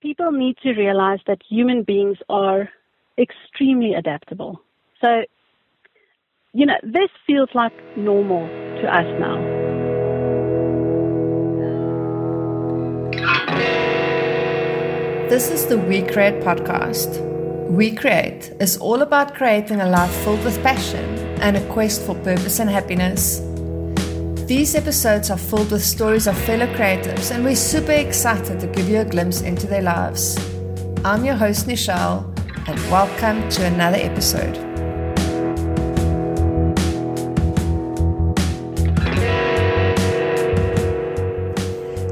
people need to realize that human beings are extremely adaptable. So, you know, this feels like normal to us now. This is the We Create podcast. We Create is all about creating a life filled with passion and a quest for purpose and happiness. These episodes are filled with stories of fellow creatives, and we're super excited to give you a glimpse into their lives. I'm your host, Nichelle, and welcome to another episode.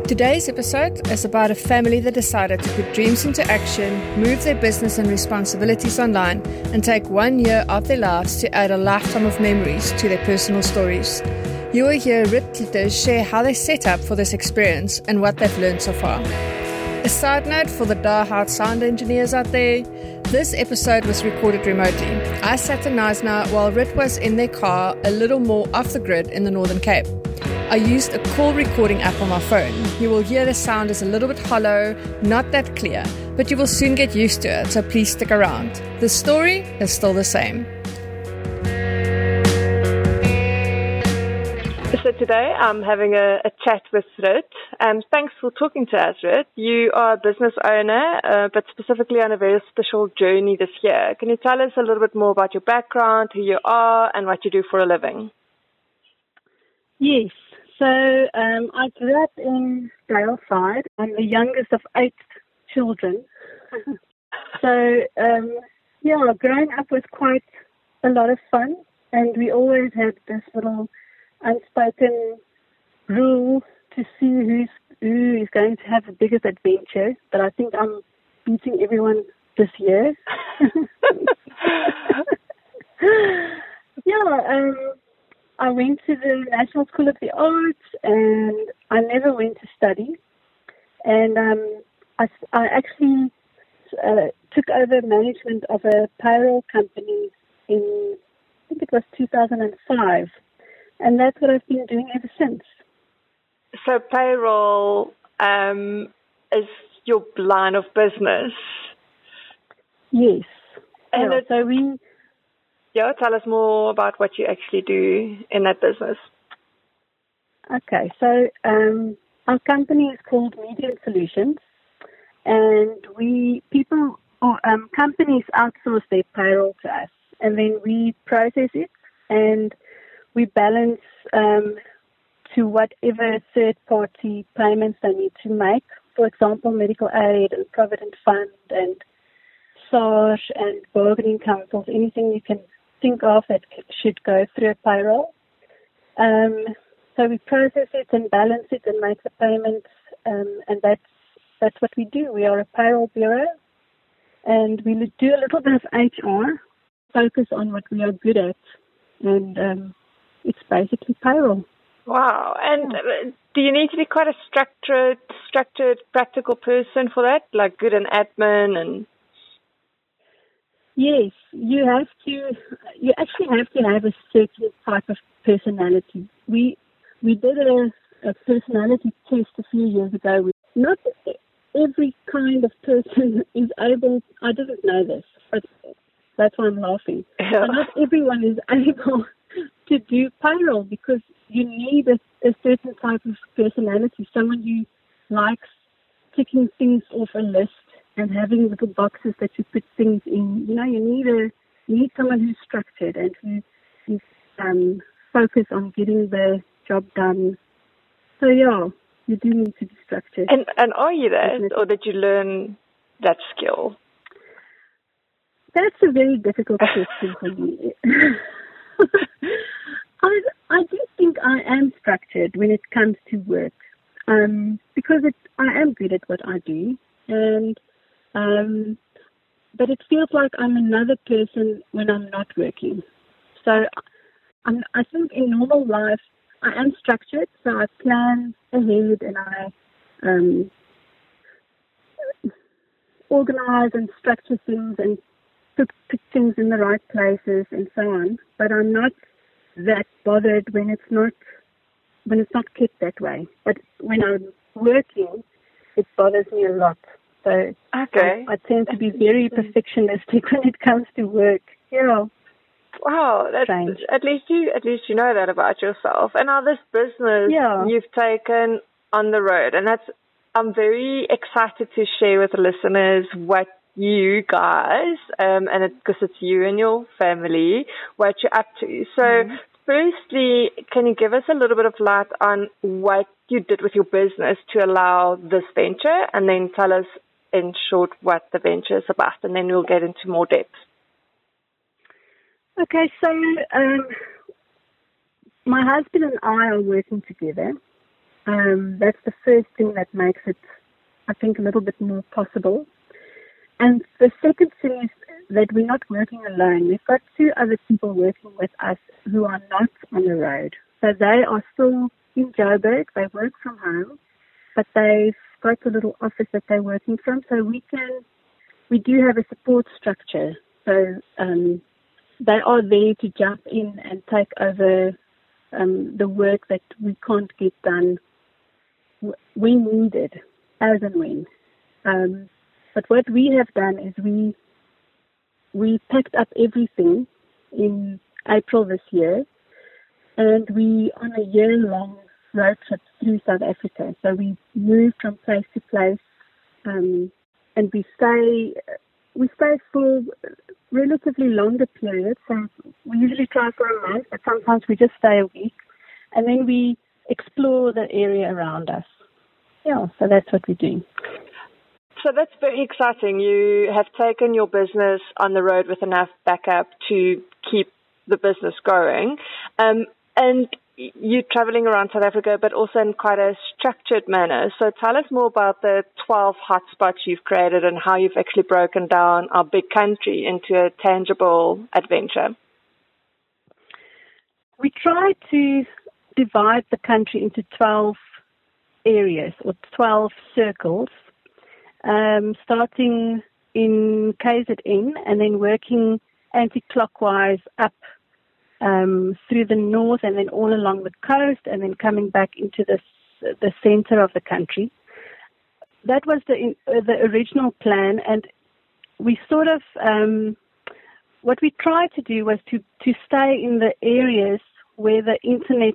Today's episode is about a family that decided to put dreams into action, move their business and responsibilities online, and take one year of their lives to add a lifetime of memories to their personal stories. You will hear leaders share how they set up for this experience and what they've learned so far. A side note for the die-hard sound engineers out there, this episode was recorded remotely. I sat in Knysna while Rit was in their car a little more off the grid in the Northern Cape. I used a call recording app on my phone. You will hear the sound is a little bit hollow, not that clear, but you will soon get used to it, so please stick around. The story is still the same. So today I'm having a, a chat with Rit. and thanks for talking to us, Rit. You are a business owner, uh, but specifically on a very special journey this year. Can you tell us a little bit more about your background, who you are, and what you do for a living? Yes. So um, I grew up in Daleside. I'm the youngest of eight children. so um, yeah, growing up was quite a lot of fun, and we always had this little unspoken rule to see who's who is going to have the biggest adventure. But I think I'm beating everyone this year. yeah, um, I went to the National School of the Arts, and I never went to study. And um, I, I actually uh, took over management of a payroll company in, I think it was 2005 and that's what I've been doing ever since. So payroll um, is your line of business. Yes. And so we. Yeah, tell us more about what you actually do in that business. Okay, so um, our company is called Medium Solutions, and we people or um, companies outsource their payroll to us, and then we process it and we balance um, to whatever third party payments they need to make. For example, medical aid and provident fund and SARS and bargaining councils, anything you can think of that should go through a payroll. Um, so we process it and balance it and make the payments, um, and that's that's what we do. We are a payroll bureau, and we do a little bit of HR, focus on what we are good at, and um, it's basically payroll. Wow. And yeah. do you need to be quite a structured, structured, practical person for that? Like good in admin and. Yes, you have to. You actually have to have a certain type of personality. We we did a, a personality test a few years ago. Not every kind of person is able. I didn't know this, but that's why I'm laughing. Yeah. Not everyone is able to do payroll because you need a, a certain type of personality, someone who likes ticking things off a list and having little boxes that you put things in. You know, you need a you need someone who's structured and who is um, focused on getting the job done. So yeah, you do need to be structured. And and are you that, or did you learn that skill? That's a very difficult question for me. I, I do think I am structured when it comes to work um, because it, I am good at what I do, and um, but it feels like I'm another person when I'm not working. So I'm, I think in normal life I am structured, so I plan ahead and I um, organize and structure things and put, put things in the right places and so on. But I'm not that bothered when it's not when it's not kept that way. But when I'm working, it bothers me a lot. So okay. I, I tend to be very perfectionistic when it comes to work. Yeah. Wow, that's Strange. at least you at least you know that about yourself. And now this business Yeah. you've taken on the road, and that's I'm very excited to share with the listeners what you guys, um, and because it's you and your family, what you're up to. So, firstly, can you give us a little bit of light on what you did with your business to allow this venture, and then tell us in short what the venture is about, and then we'll get into more depth. Okay, so um, my husband and I are working together. Um, that's the first thing that makes it, I think, a little bit more possible. And the second thing is that we're not working alone. We've got two other people working with us who are not on the road. So they are still in Joburg. They work from home, but they've got a little office that they're working from. So we can, we do have a support structure. So um, they are there to jump in and take over um, the work that we can't get done w- when needed, as and when. Um, but what we have done is we we packed up everything in April this year, and we on a year-long road trip through South Africa. So we move from place to place, um, and we stay we stay for relatively longer periods. So we usually try for a month, but sometimes we just stay a week, and then we explore the area around us. Yeah, so that's what we're doing. So that's very exciting. You have taken your business on the road with enough backup to keep the business going. Um, and you're traveling around South Africa, but also in quite a structured manner. So tell us more about the 12 hotspots you've created and how you've actually broken down our big country into a tangible adventure. We try to divide the country into 12 areas or 12 circles, um, starting in KZN and then working anti-clockwise up um, through the north and then all along the coast and then coming back into the, the center of the country. That was the, uh, the original plan and we sort of, um, what we tried to do was to, to stay in the areas where the internet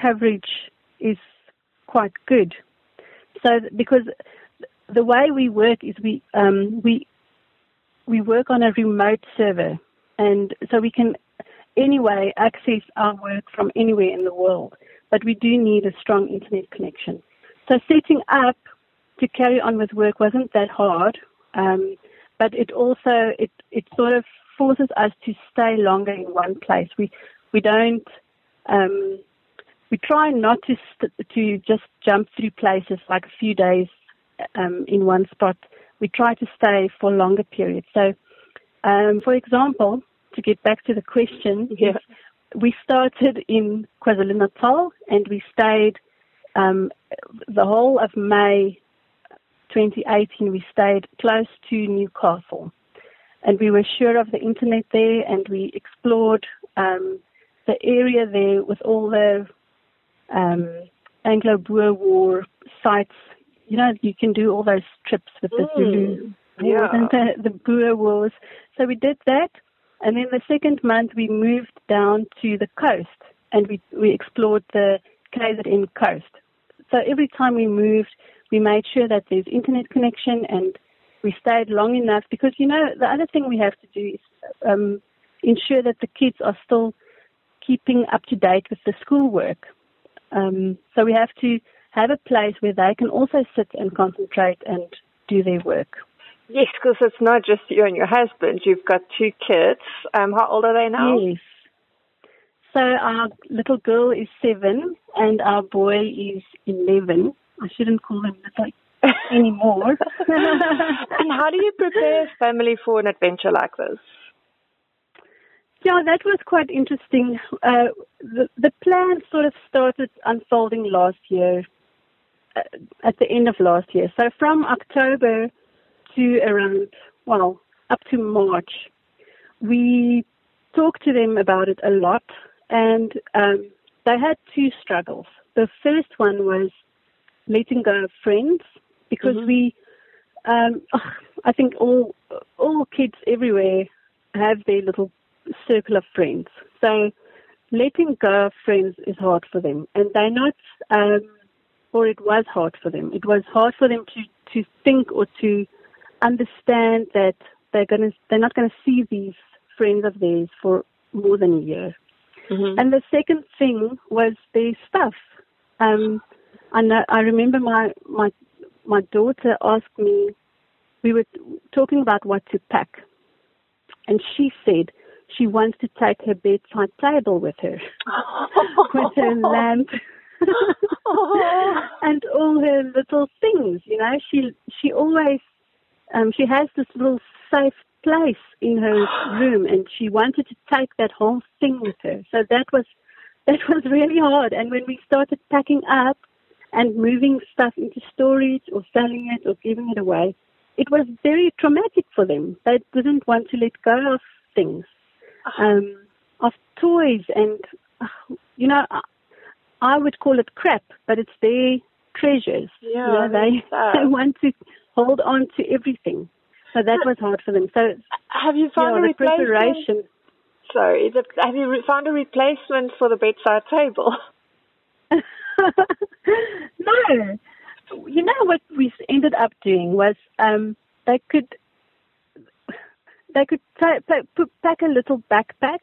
coverage is quite good. So, because the way we work is we um, we we work on a remote server, and so we can anyway access our work from anywhere in the world. But we do need a strong internet connection. So setting up to carry on with work wasn't that hard, um, but it also it it sort of forces us to stay longer in one place. We we don't um, we try not to st- to just jump through places like a few days um, in one spot. We try to stay for longer periods. So, um, for example, to get back to the question, Yeah. we started in KwaZulu Natal and we stayed um, the whole of May 2018. We stayed close to Newcastle, and we were sure of the internet there, and we explored um, the area there with all the um, Anglo-Boer War sites. You know, you can do all those trips with the Mm, Zulu wars yeah. and the, the Boer wars. So we did that, and then the second month we moved down to the coast, and we we explored the KZN coast. So every time we moved, we made sure that there's internet connection, and we stayed long enough because you know the other thing we have to do is um, ensure that the kids are still keeping up to date with the schoolwork. Um, so we have to have a place where they can also sit and concentrate and do their work. Yes, because it's not just you and your husband. You've got two kids. Um, how old are they now? Yes. So our little girl is seven and our boy is eleven. I shouldn't call him little anymore. and how do you prepare family for an adventure like this? Yeah, that was quite interesting. Uh, the, the plan sort of started unfolding last year, at the end of last year. So from October to around, well, up to March, we talked to them about it a lot, and um, they had two struggles. The first one was letting go of friends because Mhm. we um, I think all all kids everywhere have their little circle of friends. So letting go of friends is hard for them, and they're not, um, or it was hard for them. It was hard for them to to think or to understand that they're gonna they're not gonna see these friends of theirs for more than a year. Mm-hmm. And the second thing was their stuff. Um, I I remember my my my daughter asked me. We were talking about what to pack, and she said she wants to take her bedside table with her, with her lamp. and all her little things, you know, she she always um, she has this little safe place in her room, and she wanted to take that whole thing with her. So that was that was really hard. And when we started packing up and moving stuff into storage or selling it or giving it away, it was very traumatic for them. They didn't want to let go of things um, of toys and, you know, I would call it crap, but it's their treasures. Yeah, you know, they, they want to hold on to everything. So that was hard for them. So have you found yeah, a replacement? Preparation, Sorry, the, have you found a replacement for the bedside table? no. You know what we ended up doing was um, they could they could pack a little backpack.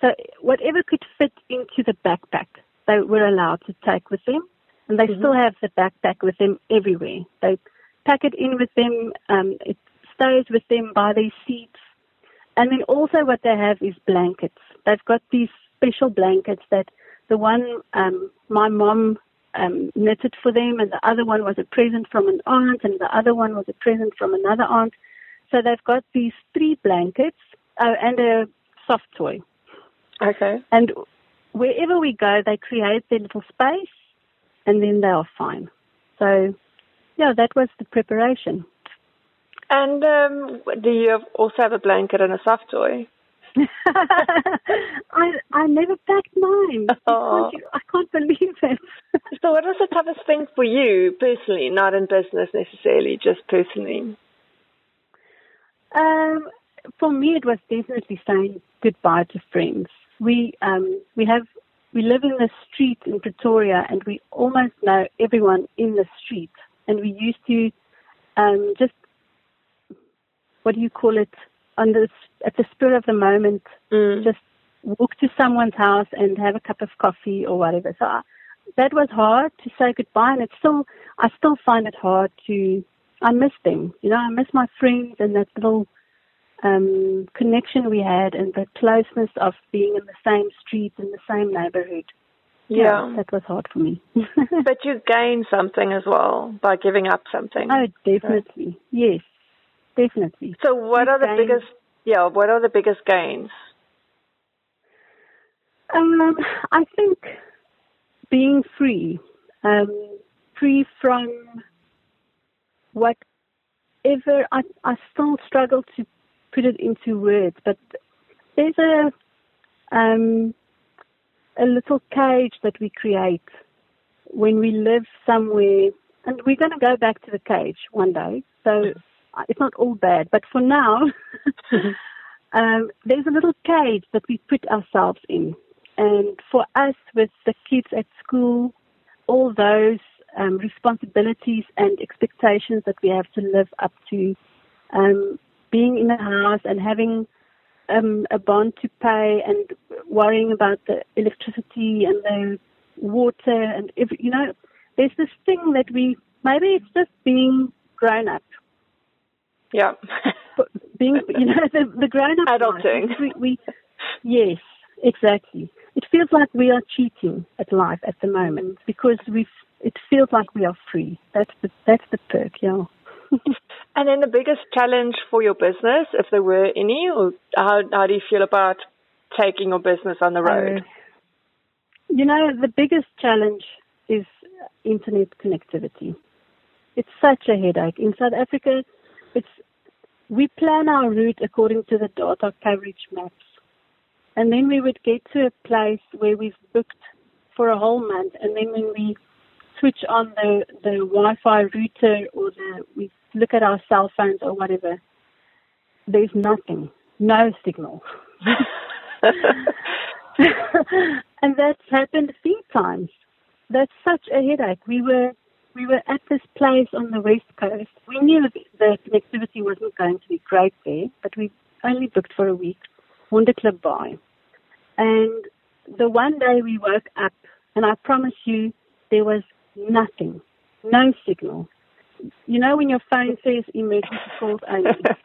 So whatever could fit into the backpack, they were allowed to take with them. And they mm-hmm. still have the backpack with them everywhere. They pack it in with them. Um, it stays with them by their seats. And then also what they have is blankets. They've got these special blankets that the one um, my mom um, knitted for them, and the other one was a present from an aunt, and the other one was a present from another aunt. So they've got these three blankets uh, and a soft toy. Okay. And wherever we go, they create their little space and then they are fine. So, yeah, that was the preparation. And um, do you also have a blanket and a soft toy? I I never packed mine. Oh. I can't believe it. so, what was the toughest thing for you personally, not in business necessarily, just personally? Um, for me, it was definitely saying goodbye to friends. We um, we have we live in the street in Pretoria, and we almost know everyone in the street. And we used to um, just what do you call it on the at the spur of the moment, mm. just walk to someone's house and have a cup of coffee or whatever. So I, that was hard to say goodbye, and it's still I still find it hard to I miss them. You know, I miss my friends and that little um, connection we had and the closeness of being in the same street in the same neighborhood. Yeah, yeah that was hard for me. but you gain something as well by giving up something. Oh, definitely. Yes, definitely. So, what you are the gain, biggest? Yeah, what are the biggest gains? Um, I think being free, um, free from whatever I, I still struggle to put it into words, but there's a um, a little cage that we create when we live somewhere, and we're going to go back to the cage one day. So it's not all bad, but for now, um, there's a little cage that we put ourselves in, and for us with the kids at school, all those um, responsibilities and expectations that we have to live up to. Um, being in a house and having um, a bond to pay and worrying about the electricity and the water and if you know, there's this thing that we maybe it's just being grown up. Yeah. being you know the, the grown up adulting. We, we yes exactly. It feels like we are cheating at life at the moment because we it feels like we are free. That's the that's the perk, yeah. and then the biggest challenge for your business, if there were any, or how how do you feel about taking your business on the road? Uh, you know, the biggest challenge is internet connectivity. It's such a headache. In South Africa, it's we plan our route according to the data coverage maps. And then we would get to a place where we've booked for a whole month and then when we switch on the, the Wi-Fi router or the we look at our cell phones or whatever, there's nothing, no signal. and that's happened a few times. That's such a headache. We were we were at this place on the west coast. We knew that the connectivity wasn't going to be great there, but we only booked for a week. Wonderclub Bay. And the one day we woke up, and I promise you, there was nothing, no signal. You know when your phone says emergency calls only.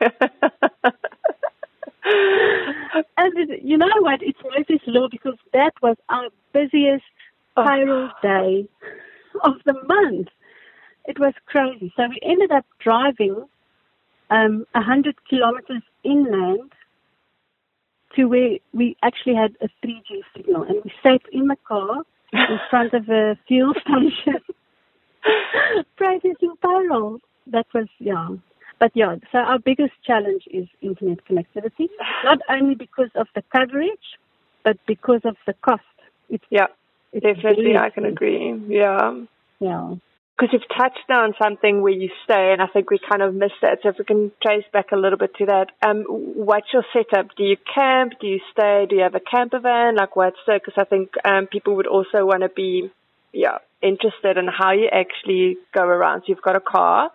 and it, you know what? It's Murphy's Law because that was our busiest oh. payroll day of the month. It was crazy. So we ended up driving um, 100 kilometers inland to where we actually had a 3G signal. And we sat in the car in front of a fuel station processing payroll. That was, yeah. But yeah, so our biggest challenge is internet connectivity, not only because of the coverage, but because of the cost. It's, yeah, it's definitely, I can agree. Yeah. Yeah. Because you've touched on something where you stay, and I think we kind of missed that. So if we can trace back a little bit to that, um, what's your setup? Do you camp? Do you stay? Do you have a camper van? Like what's the? Because I think um, people would also want to be, yeah, interested in how you actually go around. So you've got a car.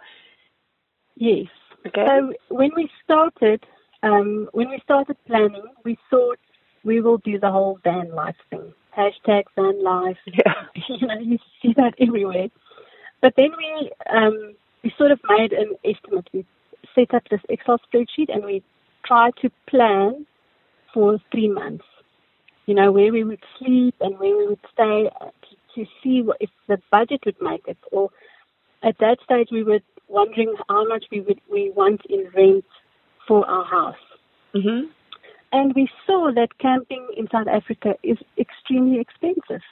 Yes. Okay. So when we started, um, when we started planning, we thought we will do the whole van life thing. Hashtag van life. Yeah. you know, you see that everywhere. But then we um, we sort of made an estimate. We set up this Excel spreadsheet and we tried to plan for three months. You know where we would sleep and where we would stay to, to see what, if the budget would make it. Or at that stage we were wondering how much we would we want in rent for our house. Mm-hmm. And we saw that camping in South Africa is extremely expensive.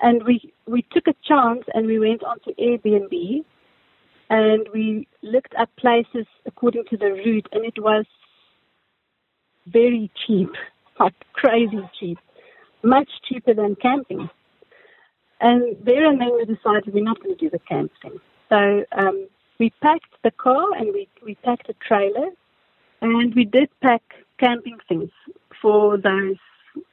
And we, we took a chance and we went onto Airbnb and we looked at places according to the route and it was very cheap, like crazy cheap, much cheaper than camping. And there and then we decided we're not going to do the camping. So um, we packed the car and we, we packed a trailer and we did pack camping things for those,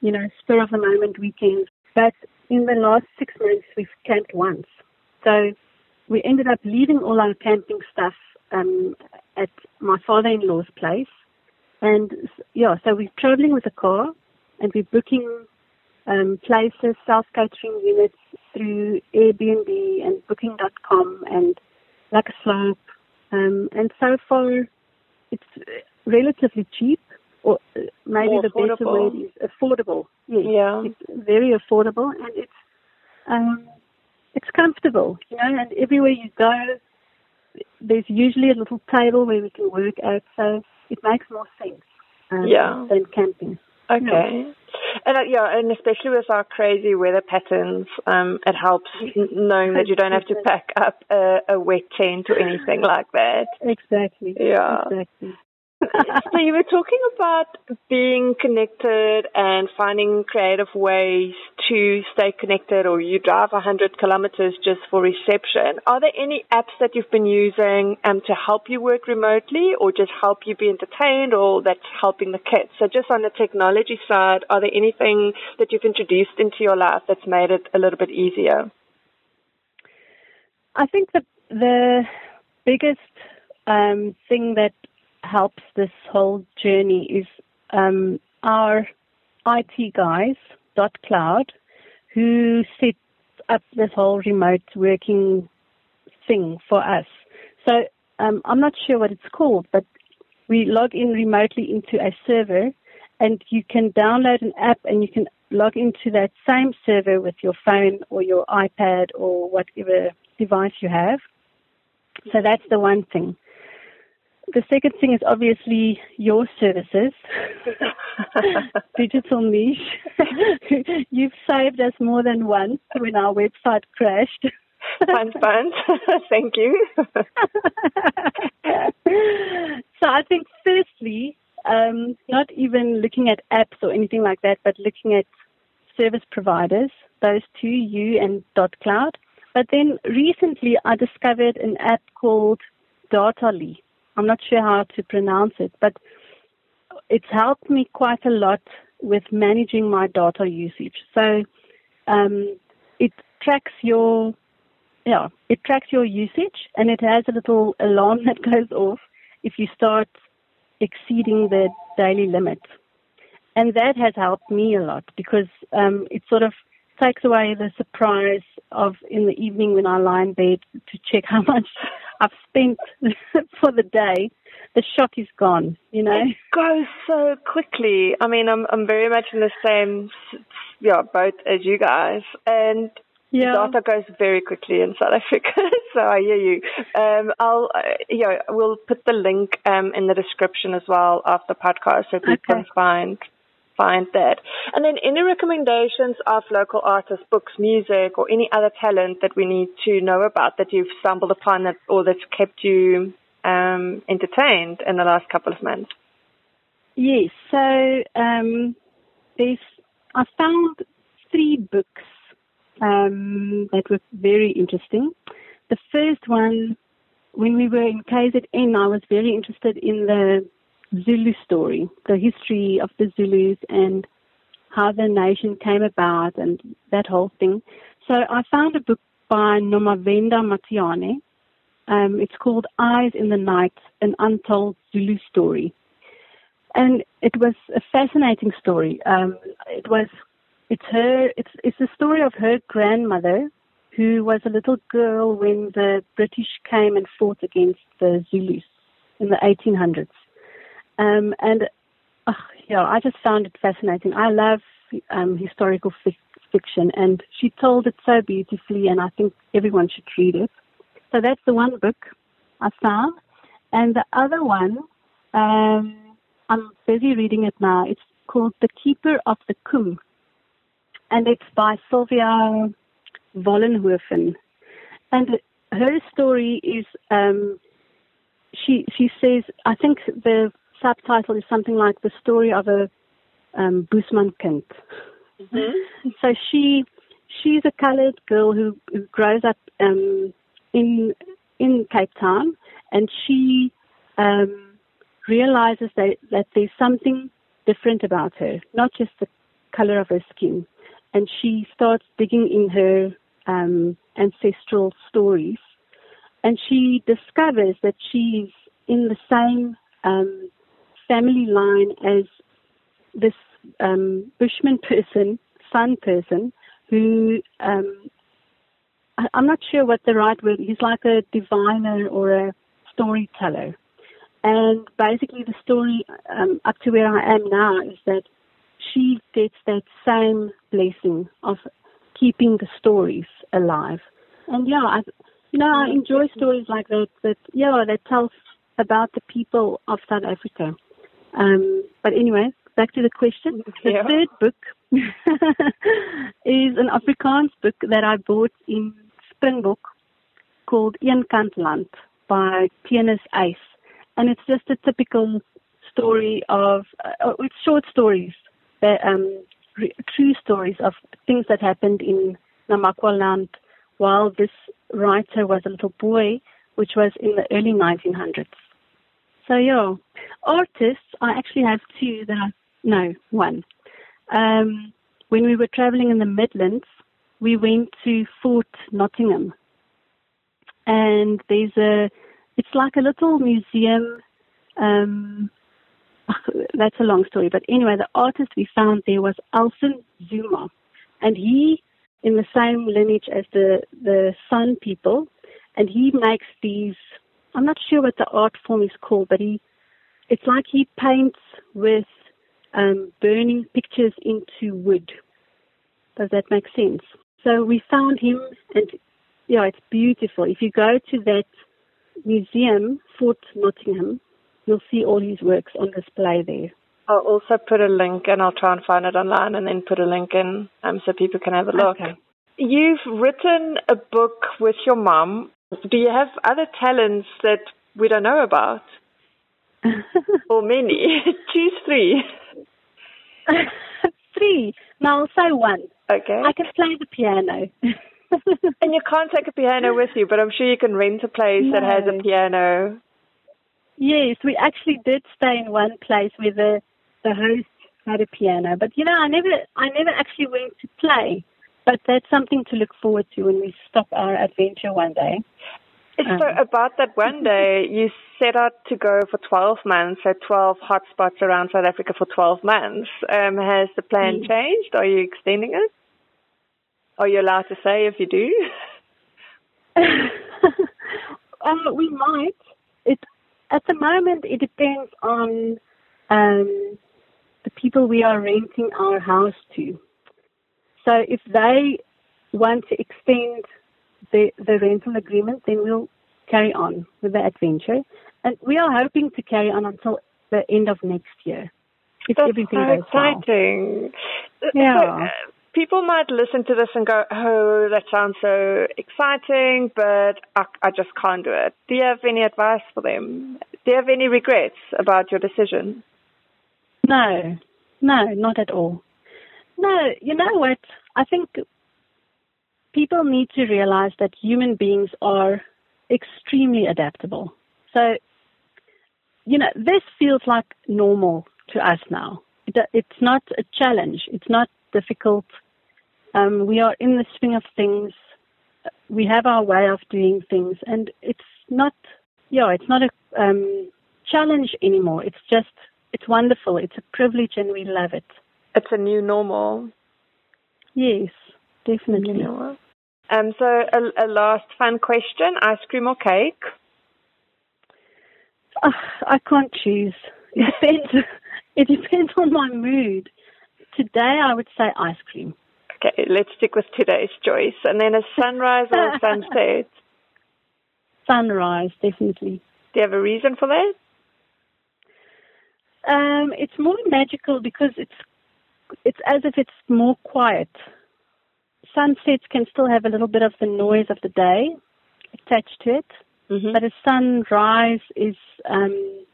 you know, spur of the moment weekends. But in the last six months, we've camped once. So we ended up leaving all our camping stuff um, at my father-in-law's place. And yeah, so we're traveling with a car and we're booking um, places, self-catering units through Airbnb and Booking.com and like a slope. Um, and so far, it's relatively cheap or uh, maybe More the affordable. better word is affordable. Yes, Yeah. it's very affordable and it's um, it's comfortable, you know. And everywhere you go, there's usually a little table where we can work at, so it makes more sense um, Yeah. than camping. Okay. And uh, yeah, and especially with our crazy weather patterns, um, it helps n- knowing that you don't have to pack up a, a wet tent or anything like that. Exactly. Yeah. Exactly. so you were talking about being connected and finding creative ways to stay connected or you drive 100 kilometers just for reception. Are there any apps that you've been using um, to help you work remotely or just help you be entertained or that's helping the kids? So just on the technology side, are there anything that you've introduced into your life that's made it a little bit easier? I think the the biggest um, thing that helps this whole journey is um, our IT guys, Dot Cloud, who set up this whole remote working thing for us. So um, I'm not sure what it's called, but we log in remotely into a server and you can download an app and you can log into that same server with your phone or your iPad or whatever device you have. So that's the one thing. The second thing is obviously your services, digital niche. You've saved us more than once when our website crashed. Fun, fun. Thank you. so I think firstly, um, not even looking at apps or anything like that, but looking at service providers, those two, you and Dot Cloud. But then recently I discovered an app called Datally. I'm not sure how to pronounce it, but it's helped me quite a lot with managing my data usage. So um, it tracks your yeah, it tracks your usage and it has a little alarm that goes off if you start exceeding the daily limit. And that has helped me a lot because um, it sort of takes away the surprise of in the evening when I lie in bed to check how much I've spent for the day. The shock is gone, you know. It goes so quickly. I mean, I'm I'm very much in the same yeah boat as you guys, and yeah. data goes very quickly in South Africa. so I hear you. Um, I'll uh, yeah, we'll put the link um in the description as well of the podcast so people okay. can find find that. And then any recommendations of local artists, books, music, or any other talent that we need to know about that you've stumbled upon that, or that's kept you um, entertained in the last couple of months? Yes. So um, there's, I found three books um, that were very interesting. The first one, when we were in KZN, I was very interested in the Zulu story, the history of the Zulus and how the nation came about and that whole thing. So I found a book by Nomavenda Mathiane. Um, it's called Eyes in the Night, an untold Zulu story. And it was a fascinating story. Um, it was, it's her, it's, it's the story of her grandmother who was a little girl when the British came and fought against the Zulus in the 1800s. Um, and yeah, I just found it fascinating. I love um, historical fi- fiction, and she told it so beautifully, and I think everyone should read it. So that's the one book I found, and the other one, um, I'm busy reading it now. It's called The Keeper of the Kumm, and it's by Sylvia Vollenhoven. And her story is, um, she she says, I think the subtitle is something like the story of a um, kind. Mm-hmm. So she she's a coloured girl who, who grows up um, in in Cape Town, and she um, realizes that that there's something different about her, not just the color of her skin, and she starts digging in her um, ancestral stories, and she discovers that she's in the same um, family line as this um, Bushman person, San person, who um, I, I'm not sure what the right word. He's like a diviner or a storyteller, and basically the story um, up to where I am now is that she gets that same blessing of keeping the stories alive. And yeah, I, you know, I enjoy stories like that. That yeah, that tells about the people of South Africa. Um, but anyway, back to the question. The yeah. third book is an Afrikaans book that I bought in Springbok called Eenkant Land by Pianist Ace. And it's just a typical story of, uh, it's short stories, that, um, re- true stories of things that happened in Namakwaland while this writer was a little boy, which was in the early 1900s. So yeah, artists. I actually have two that I no one. Um, when we were traveling in the Midlands, we went to Fort Nottingham, and there's a. It's like a little museum. Um, that's a long story, but anyway, the artist we found there was Alson Zuma, and he, in the same lineage as the the San people, and he makes these I'm not sure what the art form is called, but he, it's like he paints with um, burning pictures into wood. Does that make sense? So we found him, and yeah, it's beautiful. If you go to that museum, Fort Nottingham, you'll see all his works on display there. I'll also put a link, and I'll try and find it online, and then put a link in um, so people can have a look. Okay. You've written a book with your mom do you have other talents that we don't know about? or many? Choose three. three. No, I'll say one. Okay. I can play the piano. and you can't take a piano with you, but I'm sure you can rent a place no. that has a piano. Yes, we actually did stay in one place where the the host had a piano, but you know, I never I never actually went to play. But that's something to look forward to when we stop our adventure one day. So um, about that one day, you set out to go for 12 months, so 12 hotspots around South Africa for 12 months. Um, has the plan mm. changed? Are you extending it? Are you allowed to say if you do? um, we might. It at the moment it depends on um, the people we are renting our house to. So if they want to extend the, the rental agreement, then we'll carry on with the adventure. And we are hoping to carry on until the end of next year. If That's everything so goes exciting. Well. Yeah. So, uh, people might listen to this and go, oh, that sounds so exciting, but I, I just can't do it. Do you have any advice for them? Do you have any regrets about your decision? No, no, not at all. No, you know what? I think people need to realize that human beings are extremely adaptable. So, you know, this feels like normal to us now. It, it's not a challenge. It's not difficult. Um, we are in the swing of things. We have our way of doing things, and it's not, yeah, it's not a um, challenge anymore. It's just, it's wonderful. It's a privilege, and we love it. It's a new normal. Yes, definitely. normal. Um, so a, a, last fun question: ice cream or cake? Uh, I can't choose. It depends. it depends on my mood. Today, I would say ice cream. Okay, let's stick with today's choice. And then a sunrise or a sunset? Sunrise, definitely. Do you have a reason for that? Um, it's more magical because it's it's as if it's more quiet sunsets can still have a little bit of the noise of the day attached to it, mm-hmm. but a sunrise is um,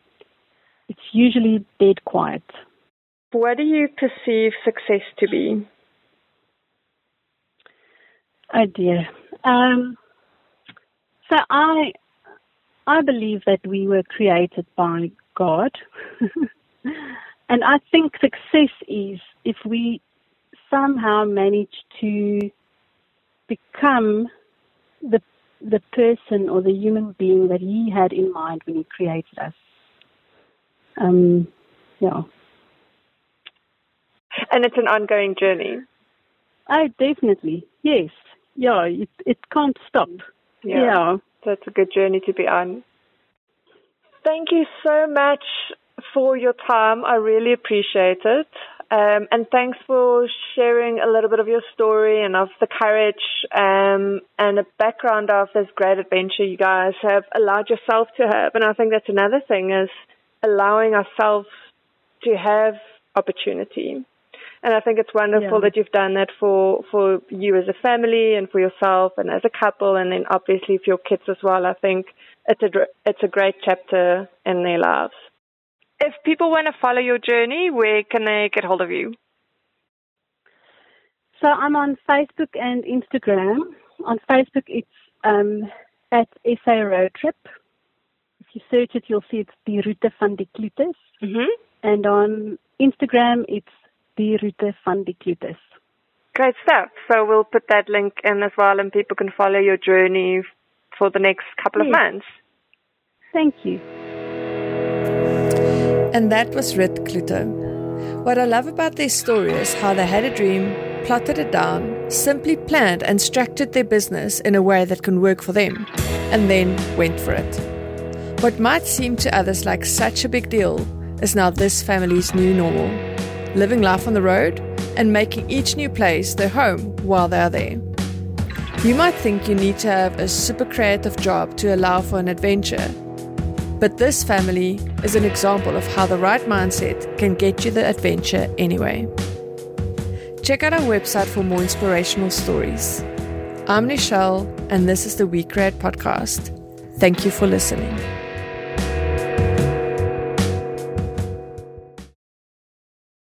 it's usually dead quiet. What do you perceive success to be? Oh dear. Um, so I I believe that we were created by God. and I think success is if we somehow manage to become the the person or the human being that he had in mind when he created us. Um, yeah. And it's an ongoing journey. Oh, definitely. Yes. Yeah. It it can't stop. Yeah. yeah. So it's a good journey to be on. Thank you so much for your time. I really appreciate it. Um, and thanks for sharing a little bit of your story and of the courage um, and the background of this great adventure you guys have allowed yourself to have. And I think that's another thing is allowing ourselves to have opportunity. And I think it's wonderful yeah. that you've done that for, for you as a family and for yourself and as a couple and then obviously for your kids as well. I think it's a, it's a great chapter in their lives. If people want to follow your journey, where can they get hold of you? So I'm on Facebook and Instagram. On Facebook, it's um, at SA Road Trip. If you search it, you'll see it's the Route van die Kloetes. Mm-hmm. And on Instagram, it's the Route van die Kloetes. Great stuff. So we'll put that link in as well, and people can follow your journey for the next couple yes. of months. Thank you. And that was Ruth Kloete. What I love about their story is how they had a dream, plotted it down, simply planned and structured their business in a way that can work for them, and then went for it. What might seem to others like such a big deal is now this family's new normal living life on the road and making each new place their home while they are there. You might think you need to have a super creative job to allow for an adventure but this family is an example of how the right mindset can get you the adventure anyway. Check out our website for more inspirational stories. I'm Nichelle, and this is the We Create podcast. Thank you for listening.